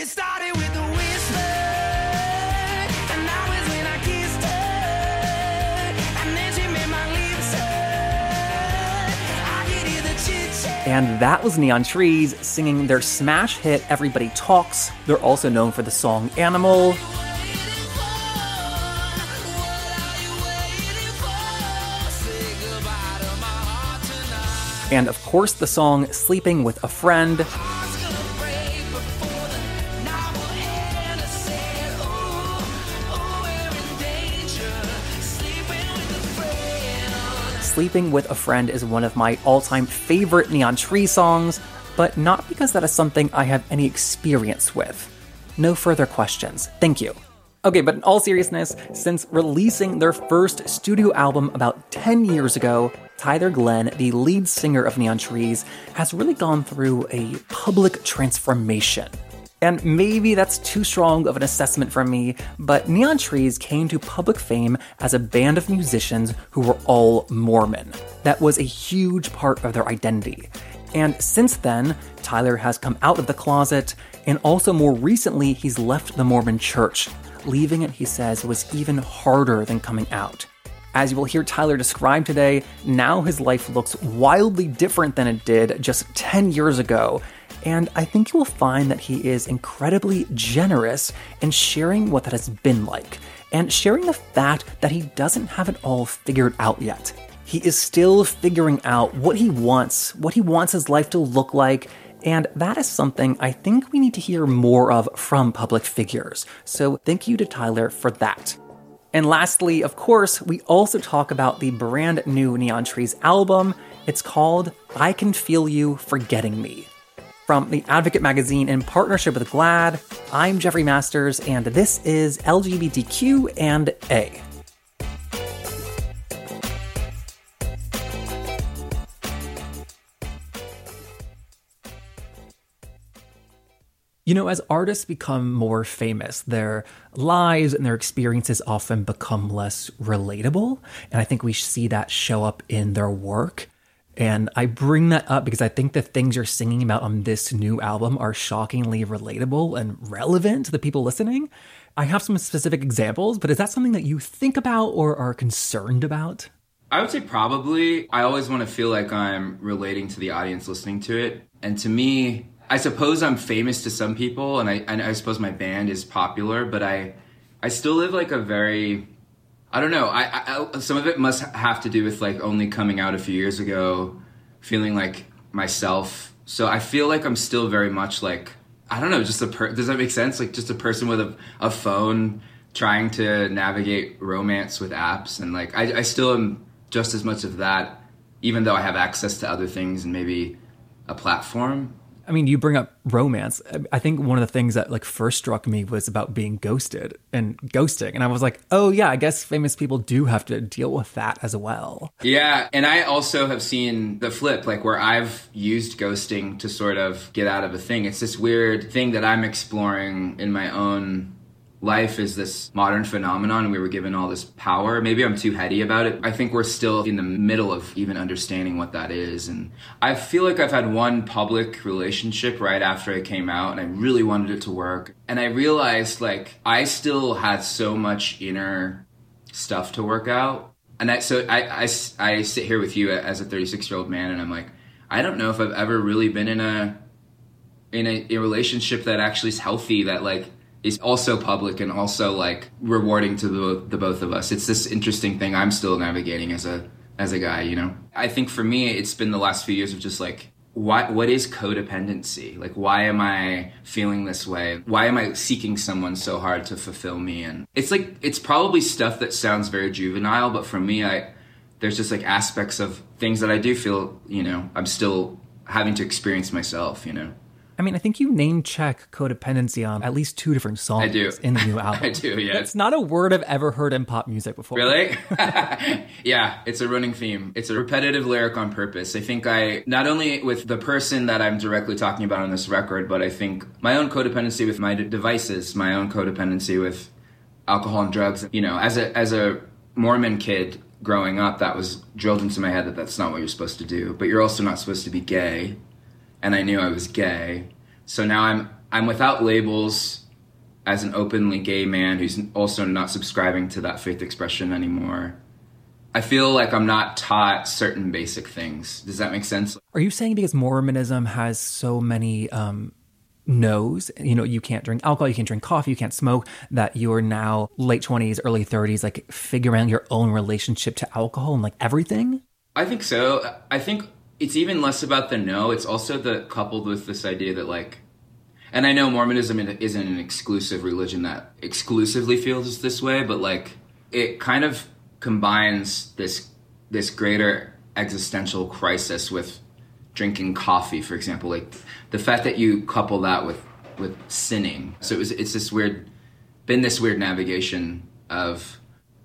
It started with a whisper, and that was Neon Trees singing their smash hit Everybody Talks. They're also known for the song Animal. And of course, the song Sleeping with a Friend. Sleeping with a Friend is one of my all time favorite Neon Tree songs, but not because that is something I have any experience with. No further questions. Thank you. Okay, but in all seriousness, since releasing their first studio album about 10 years ago, Tyler Glenn, the lead singer of Neon Trees, has really gone through a public transformation. And maybe that's too strong of an assessment from me, but Neon Trees came to public fame as a band of musicians who were all Mormon. That was a huge part of their identity. And since then, Tyler has come out of the closet, and also more recently, he's left the Mormon church. Leaving it, he says, was even harder than coming out. As you will hear Tyler describe today, now his life looks wildly different than it did just 10 years ago, and I think you will find that he is incredibly generous in sharing what that has been like, and sharing the fact that he doesn't have it all figured out yet. He is still figuring out what he wants, what he wants his life to look like, and that is something I think we need to hear more of from public figures. So thank you to Tyler for that. And lastly, of course, we also talk about the brand new Neon Trees album. It's called I Can Feel You Forgetting Me. From the Advocate magazine in partnership with GLAAD, I'm Jeffrey Masters, and this is LGBTQ and A. You know, as artists become more famous, their lives and their experiences often become less relatable. And I think we see that show up in their work. And I bring that up because I think the things you're singing about on this new album are shockingly relatable and relevant to the people listening. I have some specific examples, but is that something that you think about or are concerned about? I would say probably. I always want to feel like I'm relating to the audience listening to it. And to me, I suppose I'm famous to some people, and I, and I suppose my band is popular, but I, I still live like a very, I don't know. I, I some of it must have to do with like only coming out a few years ago, feeling like myself. So I feel like I'm still very much like I don't know, just a per. Does that make sense? Like just a person with a, a phone trying to navigate romance with apps, and like I, I still am just as much of that, even though I have access to other things and maybe a platform. I mean, you bring up romance. I think one of the things that like first struck me was about being ghosted and ghosting, and I was like, oh yeah, I guess famous people do have to deal with that as well. Yeah, and I also have seen the flip, like where I've used ghosting to sort of get out of a thing. It's this weird thing that I'm exploring in my own life is this modern phenomenon and we were given all this power. Maybe I'm too heady about it. I think we're still in the middle of even understanding what that is. And I feel like I've had one public relationship right after I came out and I really wanted it to work. And I realized like I still had so much inner stuff to work out. And I, so I, I, I sit here with you as a 36 year old man and I'm like, I don't know if I've ever really been in a, in a, a relationship that actually is healthy that like is also public and also like rewarding to the, the both of us. It's this interesting thing I'm still navigating as a as a guy, you know. I think for me it's been the last few years of just like why what is codependency? Like why am I feeling this way? Why am I seeking someone so hard to fulfill me? And it's like it's probably stuff that sounds very juvenile, but for me I there's just like aspects of things that I do feel, you know, I'm still having to experience myself, you know. I mean, I think you name check codependency on at least two different songs I do. in the new album. I do, yeah. It's not a word I've ever heard in pop music before. Really? yeah, it's a running theme. It's a repetitive lyric on purpose. I think I, not only with the person that I'm directly talking about on this record, but I think my own codependency with my d- devices, my own codependency with alcohol and drugs. You know, as a, as a Mormon kid growing up, that was drilled into my head that that's not what you're supposed to do. But you're also not supposed to be gay and I knew I was gay. So now I'm I'm without labels as an openly gay man who's also not subscribing to that faith expression anymore. I feel like I'm not taught certain basic things. Does that make sense? Are you saying because Mormonism has so many um, no's, you know, you can't drink alcohol, you can't drink coffee, you can't smoke, that you're now late 20s, early 30s, like figuring out your own relationship to alcohol and like everything? I think so. I think it's even less about the no. It's also the coupled with this idea that like, and I know Mormonism isn't an exclusive religion that exclusively feels this way, but like it kind of combines this this greater existential crisis with drinking coffee, for example. Like the fact that you couple that with with sinning. So it was it's this weird been this weird navigation of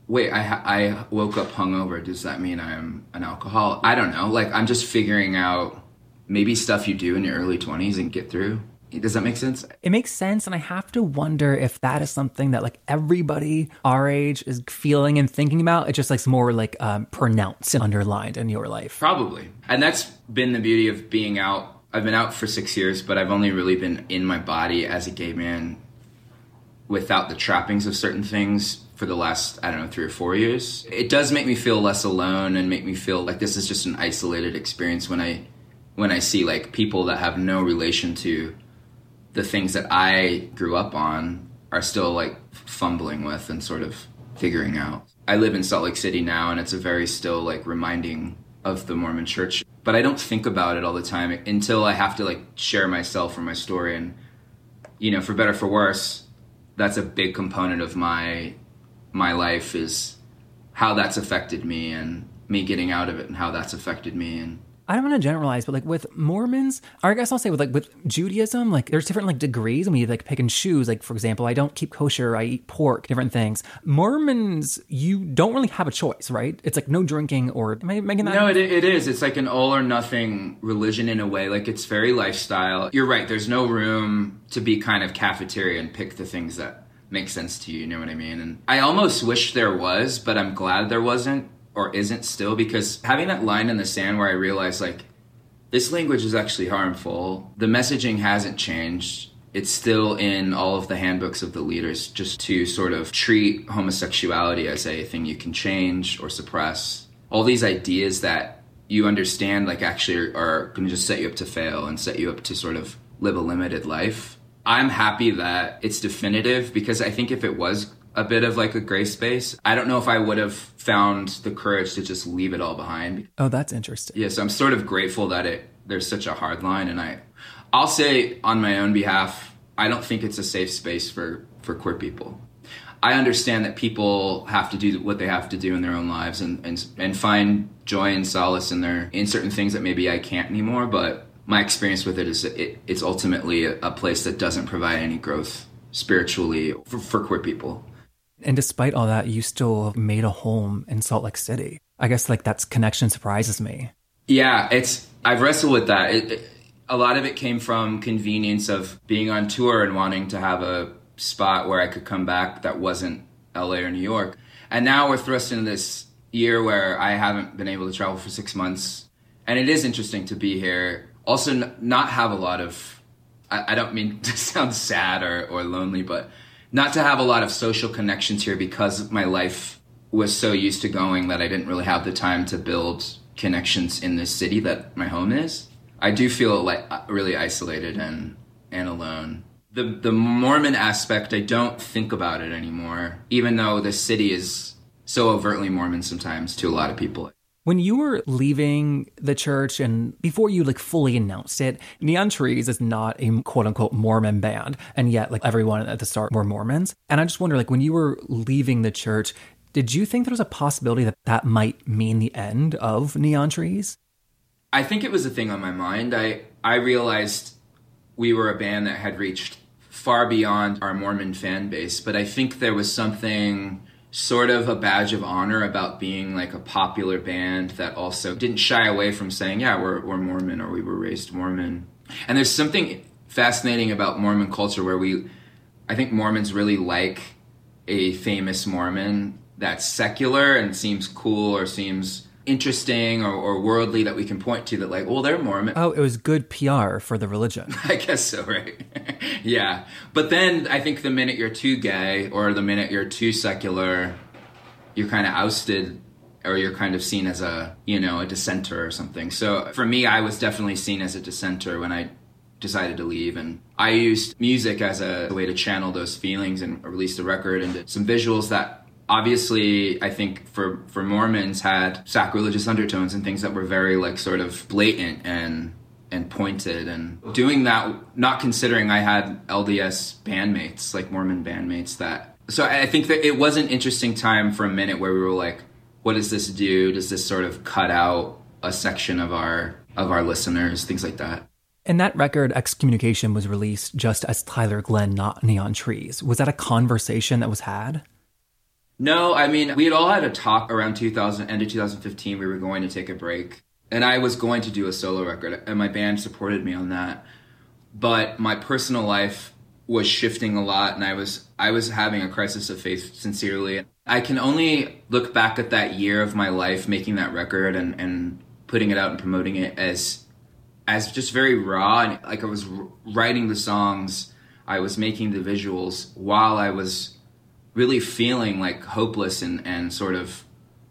wait I I woke up hungover. Does that mean I'm an alcoholic? I don't know. Like I'm just figuring out maybe stuff you do in your early 20s and get through. Does that make sense? It makes sense. And I have to wonder if that is something that like everybody our age is feeling and thinking about. It's just like more like um, pronounced and underlined in your life. Probably. And that's been the beauty of being out. I've been out for six years, but I've only really been in my body as a gay man without the trappings of certain things for the last, I don't know, three or four years. It does make me feel less alone and make me feel like this is just an isolated experience when I when I see like people that have no relation to the things that I grew up on are still like fumbling with and sort of figuring out. I live in Salt Lake City now and it's a very still like reminding of the Mormon church, but I don't think about it all the time until I have to like share myself or my story and you know, for better for worse, that's a big component of my my life is how that's affected me and me getting out of it and how that's affected me and I don't want to generalize, but like with Mormons, or I guess I'll say with like with Judaism, like there's different like degrees, and we like pick and choose. Like for example, I don't keep kosher, I eat pork, different things. Mormons, you don't really have a choice, right? It's like no drinking, or am I making that? No, it, it is. It's like an all or nothing religion in a way. Like it's very lifestyle. You're right. There's no room to be kind of cafeteria and pick the things that make sense to you. You know what I mean? And I almost wish there was, but I'm glad there wasn't or isn't still because having that line in the sand where I realized like this language is actually harmful. The messaging hasn't changed. It's still in all of the handbooks of the leaders just to sort of treat homosexuality as a thing you can change or suppress. All these ideas that you understand like actually are, are going to just set you up to fail and set you up to sort of live a limited life. I'm happy that it's definitive because I think if it was a bit of like a gray space. I don't know if I would have found the courage to just leave it all behind. Oh, that's interesting. Yeah, so I'm sort of grateful that it there's such a hard line and I I'll say on my own behalf, I don't think it's a safe space for for queer people. I understand that people have to do what they have to do in their own lives and, and and find joy and solace in their in certain things that maybe I can't anymore, but my experience with it is it, it's ultimately a, a place that doesn't provide any growth spiritually for, for queer people. And despite all that, you still made a home in Salt Lake City. I guess like that's connection surprises me. Yeah, it's I've wrestled with that. It, it, a lot of it came from convenience of being on tour and wanting to have a spot where I could come back that wasn't LA or New York. And now we're thrust into this year where I haven't been able to travel for six months, and it is interesting to be here. Also, not have a lot of. I, I don't mean to sound sad or, or lonely, but not to have a lot of social connections here because my life was so used to going that I didn't really have the time to build connections in this city that my home is. I do feel like uh, really isolated and and alone. The the Mormon aspect, I don't think about it anymore, even though the city is so overtly Mormon sometimes to a lot of people. When you were leaving the church and before you like fully announced it, Neon Trees is not a quote unquote Mormon band. And yet like everyone at the start were Mormons. And I just wonder like when you were leaving the church, did you think there was a possibility that that might mean the end of Neon Trees? I think it was a thing on my mind. I I realized we were a band that had reached far beyond our Mormon fan base, but I think there was something sort of a badge of honor about being like a popular band that also didn't shy away from saying, yeah, we're, we're Mormon or we were raised Mormon. And there's something fascinating about Mormon culture where we, I think Mormons really like a famous Mormon that's secular and seems cool or seems interesting or, or worldly that we can point to that like, well, they're Mormon. Oh, it was good PR for the religion. I guess so, right? yeah. But then I think the minute you're too gay or the minute you're too secular, you're kind of ousted or you're kind of seen as a, you know, a dissenter or something. So for me, I was definitely seen as a dissenter when I decided to leave and I used music as a way to channel those feelings and release the record and some visuals that obviously I think for for Mormons had sacrilegious undertones and things that were very like sort of blatant and and pointed and doing that not considering I had LDS bandmates like Mormon bandmates that so I think that it was an interesting time for a minute where we were like what does this do does this sort of cut out a section of our of our listeners things like that And that record, Excommunication, was released just as Tyler Glenn, not Neon Trees. Was that a conversation that was had? No, I mean, we had all had a talk around 2000, end of 2015. We were going to take a break. And I was going to do a solo record, and my band supported me on that. But my personal life was shifting a lot, and I was I was having a crisis of faith sincerely. I can only look back at that year of my life making that record and, and putting it out and promoting it as as just very raw and like I was writing the songs, I was making the visuals while I was really feeling like hopeless and, and sort of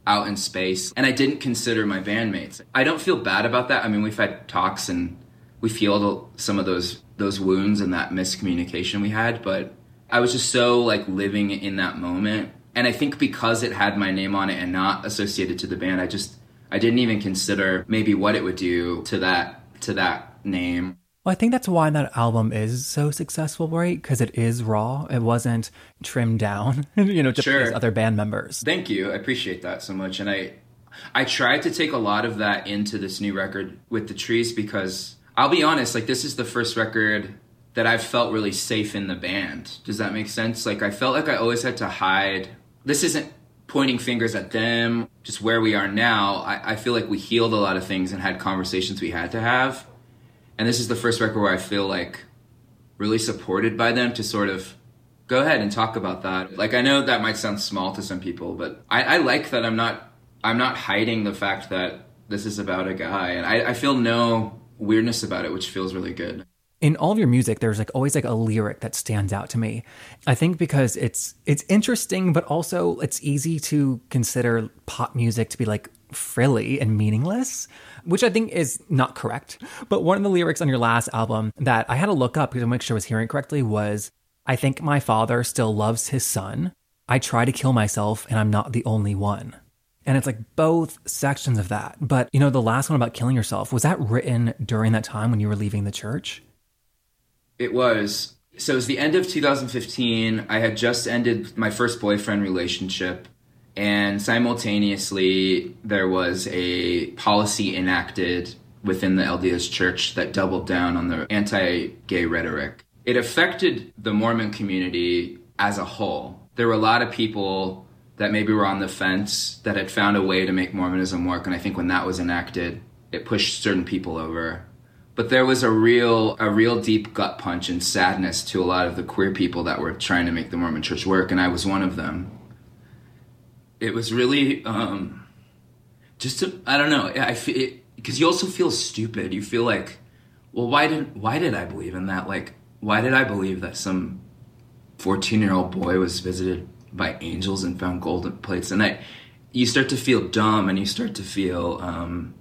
out in space. And I didn't consider my bandmates. I don't feel bad about that. I mean, we've had talks and we healed some of those those wounds and that miscommunication we had, but I was just so like living in that moment. And I think because it had my name on it and not associated to the band, I just I didn't even consider maybe what it would do to that to that name. Well, I think that's why that album is so successful, right? Because it is raw. It wasn't trimmed down, you know, to Sure. please other band members. Thank you. I appreciate that so much. And I I tried to take a lot of that into this new record with the trees because I'll be honest, like this is the first record that I've felt really safe in the band. Does that make sense? Like I felt like I always had to hide. This isn't pointing fingers at them, just where we are now. I, I feel like we healed a lot of things and had conversations we had to have. And this is the first record where I feel like really supported by them to sort of go ahead and talk about that. Like I know that might sound small to some people, but I, I like that I'm not I'm not hiding the fact that this is about a guy, and I, I feel no weirdness about it, which feels really good. in all of your music there's like always like a lyric that stands out to me i think because it's it's interesting but also it's easy to consider pop music to be like frilly and meaningless which i think is not correct but one of the lyrics on your last album that i had to look up because i make sure i was hearing correctly was i think my father still loves his son i try to kill myself and i'm not the only one and it's like both sections of that. But, you know, the last one about killing yourself, was that written during that time when you were leaving the church? It was so it was the end of 2015. I had just ended my first boyfriend relationship, and simultaneously there was a policy enacted within the LDS Church that doubled down on the anti-gay rhetoric. It affected the Mormon community as a whole. There were a lot of people that maybe were on the fence that had found a way to make Mormonism work, and I think when that was enacted, it pushed certain people over but there was a real a real deep gut punch and sadness to a lot of the queer people that were trying to make the Mormon church work and I was one of them it was really um just to, I don't know I because you also feel stupid. You feel like well why did why did I believe in that? Like why did I believe that some 14 year old boy was visited by angels and found golden plates? And I you start to feel dumb and you start to feel um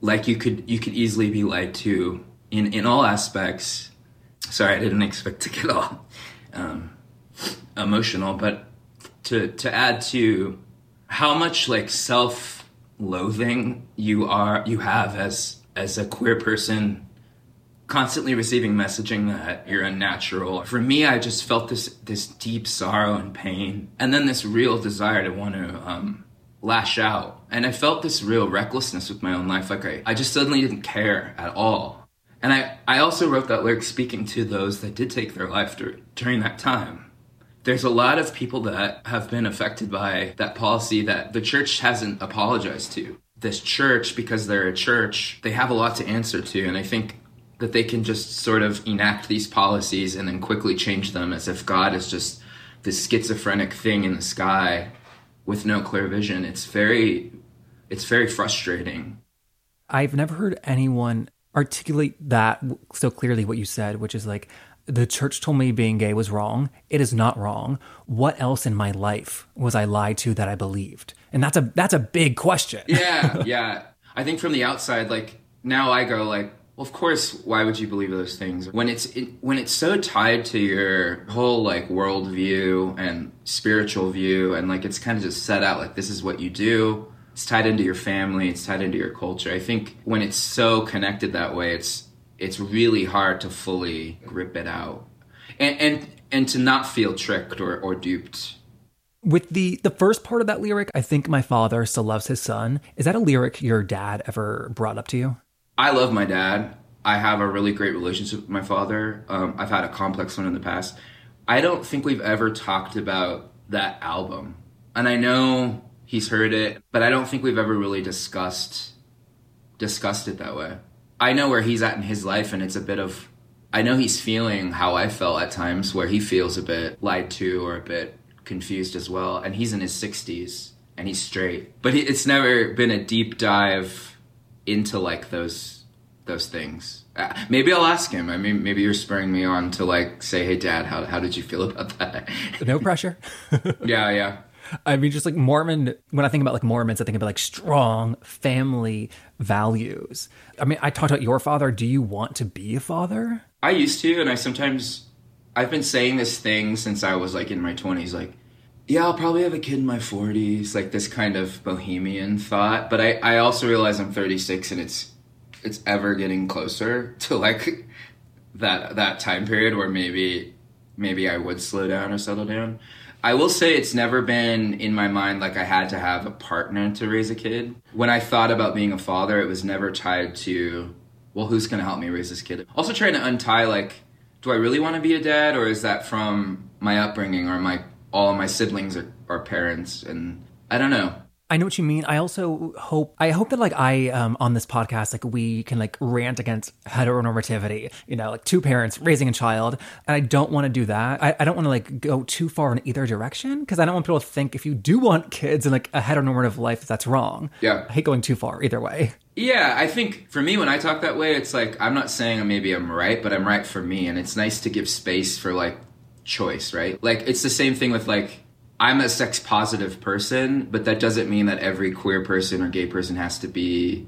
like you could you could easily be lied to in in all aspects. Sorry, I didn't expect to get all um, emotional, but to to add to how much like self loathing you are you have as as a queer person constantly receiving messaging that you're unnatural for me i just felt this this deep sorrow and pain and then this real desire to want to um, lash out. And I felt this real recklessness with my own life. Like I, I just suddenly didn't care at all. And I, I also wrote that lyric speaking to those that did take their life dur- during that time. There's a lot of people that have been affected by that policy that the church hasn't apologized to. This church, because they're a church, they have a lot to answer to. And I think that they can just sort of enact these policies and then quickly change them as if God is just this schizophrenic thing in the sky with no clear vision. It's very it's very frustrating. I've never heard anyone articulate that so clearly what you said, which is like, the church told me being gay was wrong. It is not wrong. What else in my life was I lied to that I believed? And that's a that's a big question. Yeah, yeah. I think from the outside, like now I go like, well, of course, why would you believe those things when it's it, when it's so tied to your whole like worldview and spiritual view, and like it's kind of just set out like this is what you do. It's tied into your family. It's tied into your culture. I think when it's so connected that way, it's it's really hard to fully rip it out, and and and to not feel tricked or, or duped. With the the first part of that lyric, I think my father still loves his son. Is that a lyric your dad ever brought up to you? I love my dad. I have a really great relationship with my father. Um, I've had a complex one in the past. I don't think we've ever talked about that album. And I know he's heard it, but I don't think we've ever really discussed discussed it that way. I know where he's at in his life and it's a bit of I know he's feeling how I felt at times where he feels a bit lied to or a bit confused as well and he's in his 60s and he's straight. But it's never been a deep dive into like those those things. Uh, maybe I'll ask him. I mean, maybe you're spurring me on to like say, "Hey, Dad, how how did you feel about that?" No pressure. yeah, yeah. I mean, just like Mormon, when I think about like Mormons, I think about like strong family values. I mean, I talked about your father. Do you want to be a father? I used to, and I sometimes I've been saying this thing since I was like in my twenties, like, yeah, I'll probably have a kid in my forties, like this kind of bohemian thought. But I I also realize I'm 36, and it's it's ever getting closer to like that that time period where maybe maybe I would slow down or settle down. I will say it's never been in my mind like I had to have a partner to raise a kid. When I thought about being a father, it was never tied to, well, who's going to help me raise this kid? Also trying to untie like, do I really want to be a dad or is that from my upbringing or my all my siblings are, are parents and I don't know. I know what you mean. I also hope I hope that like I um on this podcast like we can like rant against heteronormativity, you know, like two parents raising a child. And I don't want to do that. I, I don't want to like go too far in either direction because I don't want people to think if you do want kids in like a heteronormative life that's wrong. Yeah. I hate going too far either way. Yeah, I think for me when I talk that way, it's like I'm not saying maybe I'm right, but I'm right for me, and it's nice to give space for like choice, right? Like it's the same thing with like I'm a sex positive person, but that doesn't mean that every queer person or gay person has to be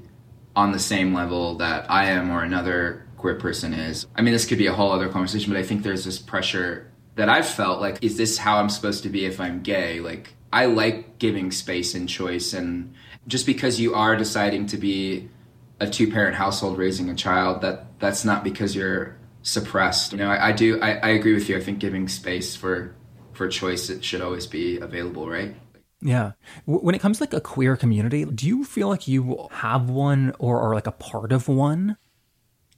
on the same level that I am or another queer person is. I mean, this could be a whole other conversation, but I think there's this pressure that I've felt like, is this how I'm supposed to be if I'm gay? Like, I like giving space and choice, and just because you are deciding to be a two parent household raising a child, that that's not because you're suppressed. You know, I, I do, I, I agree with you. I think giving space for for choice it should always be available, right? Yeah. When it comes to like a queer community, do you feel like you have one or are like a part of one?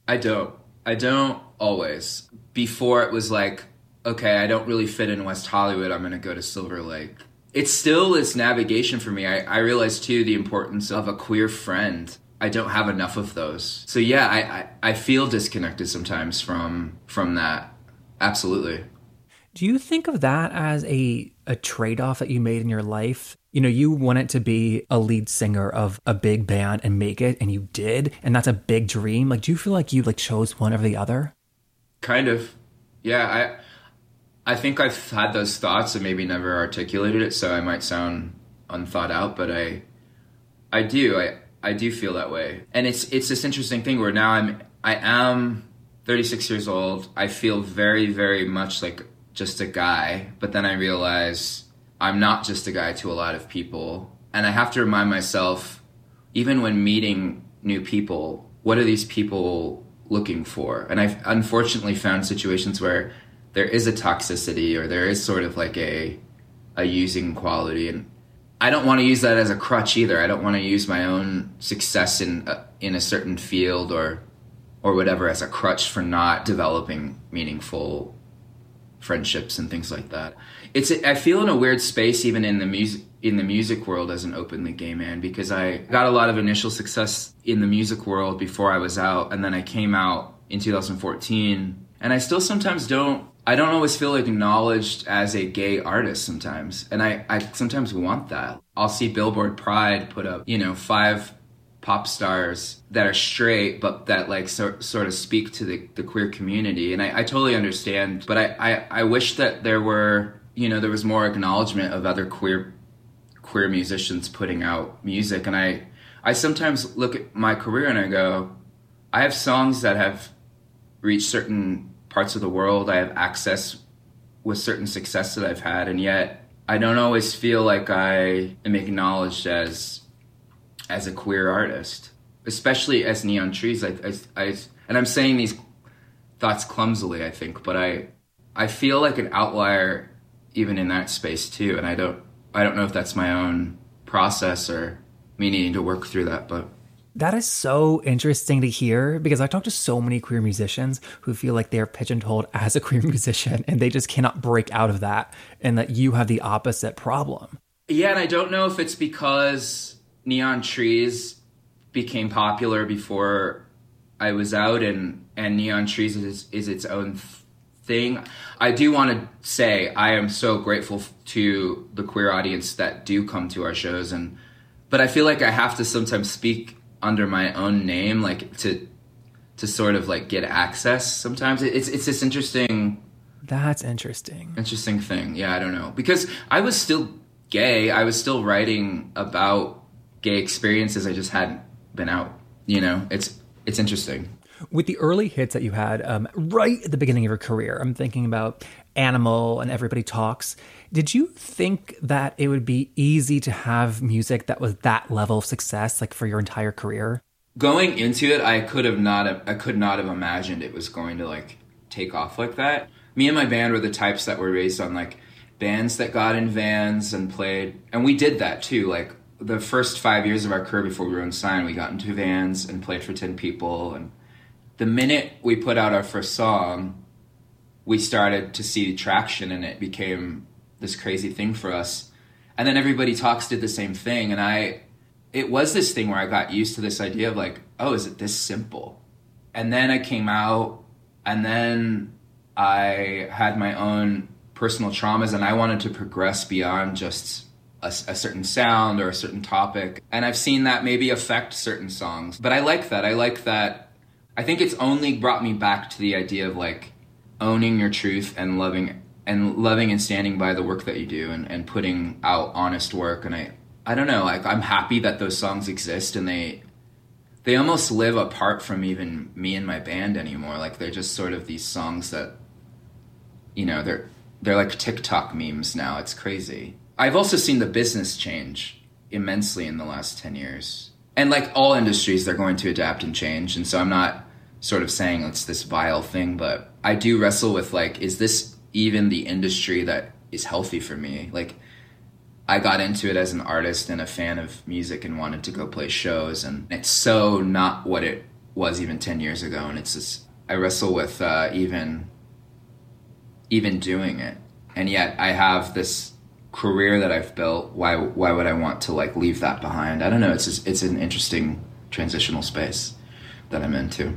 I don't. I don't always. Before it was like, okay, I don't really fit in West Hollywood. I'm going to go to Silver Lake. It's still this navigation for me. I, I realize too the importance of a queer friend. I don't have enough of those. So yeah, I, I, I feel disconnected sometimes from from that. Absolutely. Do you think of that as a a trade-off that you made in your life? You know, you wanted to be a lead singer of a big band and make it and you did, and that's a big dream. Like do you feel like you like chose one over the other? Kind of. Yeah, I I think I've had those thoughts and maybe never articulated it, so I might sound unthought out, but I I do. I I do feel that way. And it's it's this interesting thing where now I'm I am 36 years old. I feel very very much like just a guy, but then I realize I'm not just a guy to a lot of people. And I have to remind myself even when meeting new people, what are these people looking for? And I've unfortunately found situations where there is a toxicity or there is sort of like a a using quality and I don't want to use that as a crutch either. I don't want to use my own success in a, in a certain field or or whatever as a crutch for not developing meaningful friendships and things like that. It's I feel in a weird space even in the music in the music world as an openly gay man because I got a lot of initial success in the music world before I was out and then I came out in 2014 and I still sometimes don't I don't always feel acknowledged as a gay artist sometimes. And I, I sometimes want that. I'll see Billboard Pride put up, you know, five pop stars that are straight but that like so, sort of speak to the, the queer community. And I, I totally understand but I, I, I wish that there were you know there was more acknowledgement of other queer queer musicians putting out music. And I I sometimes look at my career and I go I have songs that have reached certain parts of the world. I have access with certain success that I've had. And yet I don't always feel like I am acknowledged as as a queer artist, especially as Neon Trees. I, I, I, and I'm saying these thoughts clumsily, I think, but I, I feel like an outlier even in that space too. And I don't, I don't know if that's my own process or me needing to work through that, but. That is so interesting to hear because I talk to so many queer musicians who feel like they're pigeonholed as a queer musician and they just cannot break out of that, and that you have the opposite problem. Yeah, and I don't know if it's because neon trees became popular before I was out, and and neon trees is is its own thing. I do want to say I am so grateful to the queer audience that do come to our shows, and but I feel like I have to sometimes speak under my own name, like to to sort of like get access. Sometimes it's it's this interesting. That's interesting. Interesting thing. Yeah, I don't know because I was still gay. I was still writing about gay experiences. I just hadn't been out. You know, it's it's interesting. With the early hits that you had um, right at the beginning of your career, I'm thinking about Animal and Everybody Talks. Did you think that it would be easy to have music that was that level of success, like for your entire career? Going into it, I could have not. Have, I could not have imagined it was going to like take off like that. Me and my band were the types that were raised on like bands that got in vans and played, and we did that too. Like the first five years of our career before we were unsigned, we got into vans and played for 10 people. And the minute we put out our first song, we started to see traction and it became this crazy thing for us. And then everybody talks did the same thing. And I, it was this thing where I got used to this idea of like, oh, is it this simple? And then I came out and then I had my own personal traumas and I wanted to progress beyond just a, a, certain sound or a certain topic. And I've seen that maybe affect certain songs. But I like that. I like that. I think it's only brought me back to the idea of like owning your truth and loving and loving and standing by the work that you do and, and putting out honest work. And I, I don't know, like I'm happy that those songs exist and they, they almost live apart from even me and my band anymore. Like they're just sort of these songs that, you know, they're, they're like TikTok memes now. It's crazy. I've also seen the business change immensely in the last 10 years. And like all industries, they're going to adapt and change. And so I'm not sort of saying it's this vile thing, but I do wrestle with like, is this even the industry that is healthy for me? Like, I got into it as an artist and a fan of music and wanted to go play shows. And it's so not what it was even 10 years ago. And it's just, I wrestle with uh, even, even doing it. And yet I have this career that I've built, why why would I want to like leave that behind? I don't know. It's just, it's an interesting transitional space that I'm into.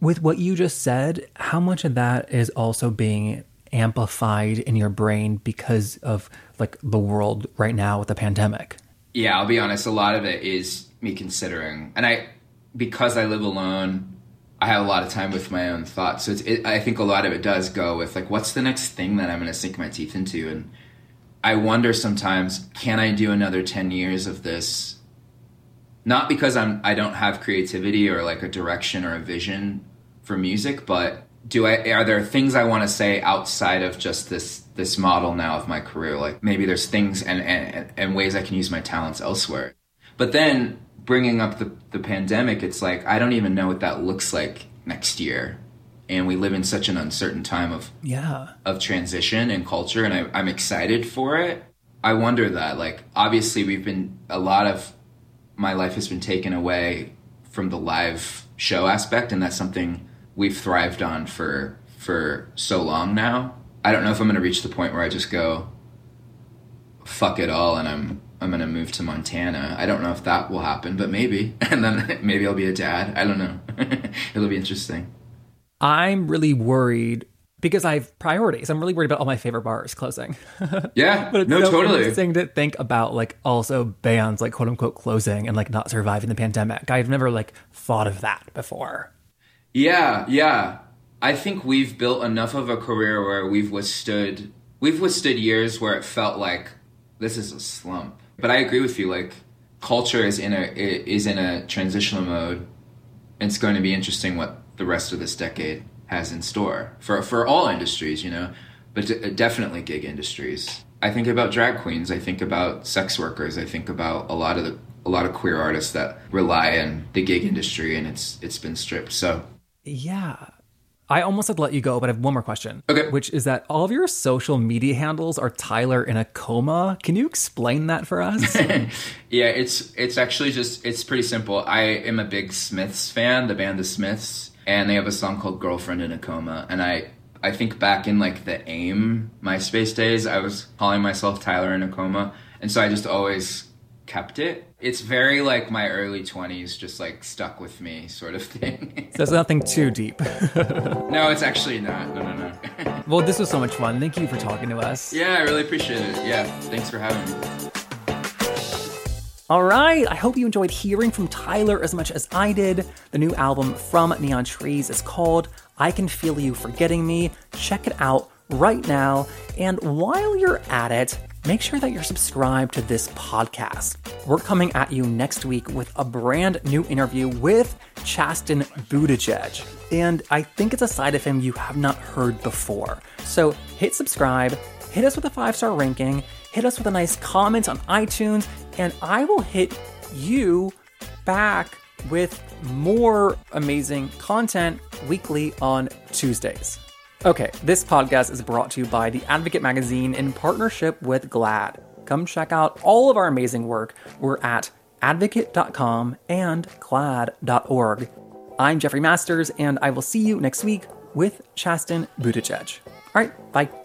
With what you just said, how much of that is also being amplified in your brain because of like the world right now with the pandemic? Yeah, I'll be honest. A lot of it is me considering, and I because I live alone. I have a lot of time with my own thoughts, so it, I think a lot of it does go with like, what's the next thing that I'm going to sink my teeth into, and I wonder sometimes, can I do another 10 years of this? Not because I'm I don't have creativity or like a direction or a vision for music, but do I are there things I want to say outside of just this this model now of my career? Like maybe there's things and and, and ways I can use my talents elsewhere. But then bringing up the the pandemic, it's like I don't even know what that looks like next year and we live in such an uncertain time of yeah. of transition and culture and I, i'm excited for it. I wonder that like obviously we've been a lot of my life has been taken away from the live show aspect and that's something we've thrived on for for so long now. I don't know if i'm going to reach the point where i just go fuck it all and i'm i'm going to move to montana. I don't know if that will happen but maybe. And then maybe i'll be a dad. I don't know. It'll be interesting I'm really worried because I have priorities. I'm really worried about all my favorite bars closing. Yeah, But it's no, so totally. interesting to think about like also bands like quote unquote closing and like not surviving the pandemic. I've never like thought of that before. Yeah, yeah. I think we've built enough of a career where we've withstood we've withstood years where it felt like this is a slump. But I agree with you. Like culture is in a is in a transitional mode. It's going to be interesting what the rest of this decade has in store for for all industries, you know, but d- definitely gig industries. I think about drag queens. I think about sex workers. I think about a lot of the a lot of queer artists that rely on the gig industry, and it's it's been stripped. So Yeah. I almost had to let you go, but I have one more question. Okay. Which is that all of your social media handles are Tyler in a coma. Can you explain that for us? Yeah, it's it's actually just it's pretty simple. I am a big Smiths fan, the band The Smiths, and they have a song called "Girlfriend in a Coma." And I I think back in like the AIM MySpace days, I was calling myself Tyler in a coma, and so I just always kept it. It's very like my early twenties, just like stuck with me, sort of thing. There's nothing too deep. no, it's actually not. No, no, no. well, this was so much fun. Thank you for talking to us. yeah, I really appreciate it. Yeah, thanks for having me. All right, I hope you enjoyed hearing from Tyler as much as I did. The new album from Neon Trees is called I Can Feel You Forgetting Me. Check it out right now. And while you're at it, make sure that you're subscribed to this podcast. We're coming at you next week with a brand new interview with Chasten Buttigieg. And I think it's a side of him you have not heard before. So hit subscribe, hit us with a five star ranking, hit us with a nice comment on iTunes, and I will hit you back with more amazing content weekly on Tuesdays. Okay, this podcast is brought to you by The Advocate Magazine in partnership with GLAAD. Come check out all of our amazing work. We're at advocate.com and glaad.org. I'm Jeffrey Masters, and I will see you next week with Chasten Buttigieg. All right, bye.